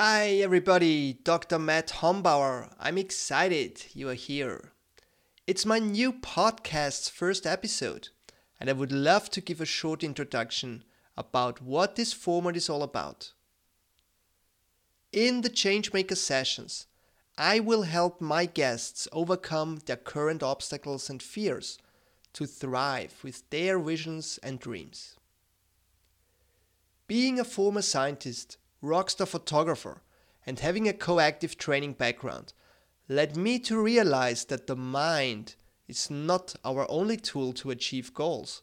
Hi, everybody, Dr. Mat Hombauer. I'm excited you are here. It's my new podcast's first episode, and I would love to give a short introduction about what this format is all about. In the Changemaker sessions, I will help my guests overcome their current obstacles and fears to thrive with their visions and dreams. Being a former scientist, rockstar photographer, and having a coactive training background led me to realize that the mind is not our only tool to achieve goals.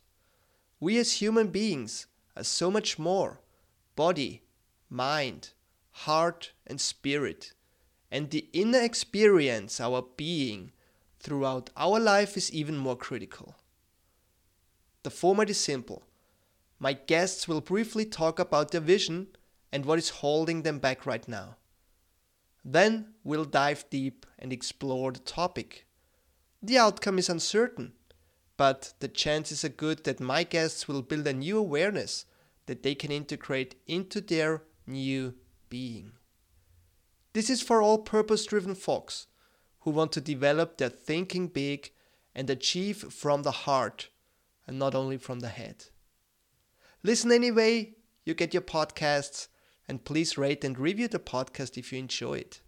We as human beings are so much more body, mind, heart, and spirit. And the inner experience, our being, throughout our life is even more critical. The format is simple. My guests will briefly talk about their vision and what is holding them back right now. Then we'll dive deep and explore the topic. The outcome is uncertain, but the chances are good that my guests will build a new awareness that they can integrate into their new being. This is for all purpose driven folks who want to develop their thinking big and achieve from the heart and not only from the head. Listen anyway, you get your podcasts, and please rate and review the podcast if you enjoy it.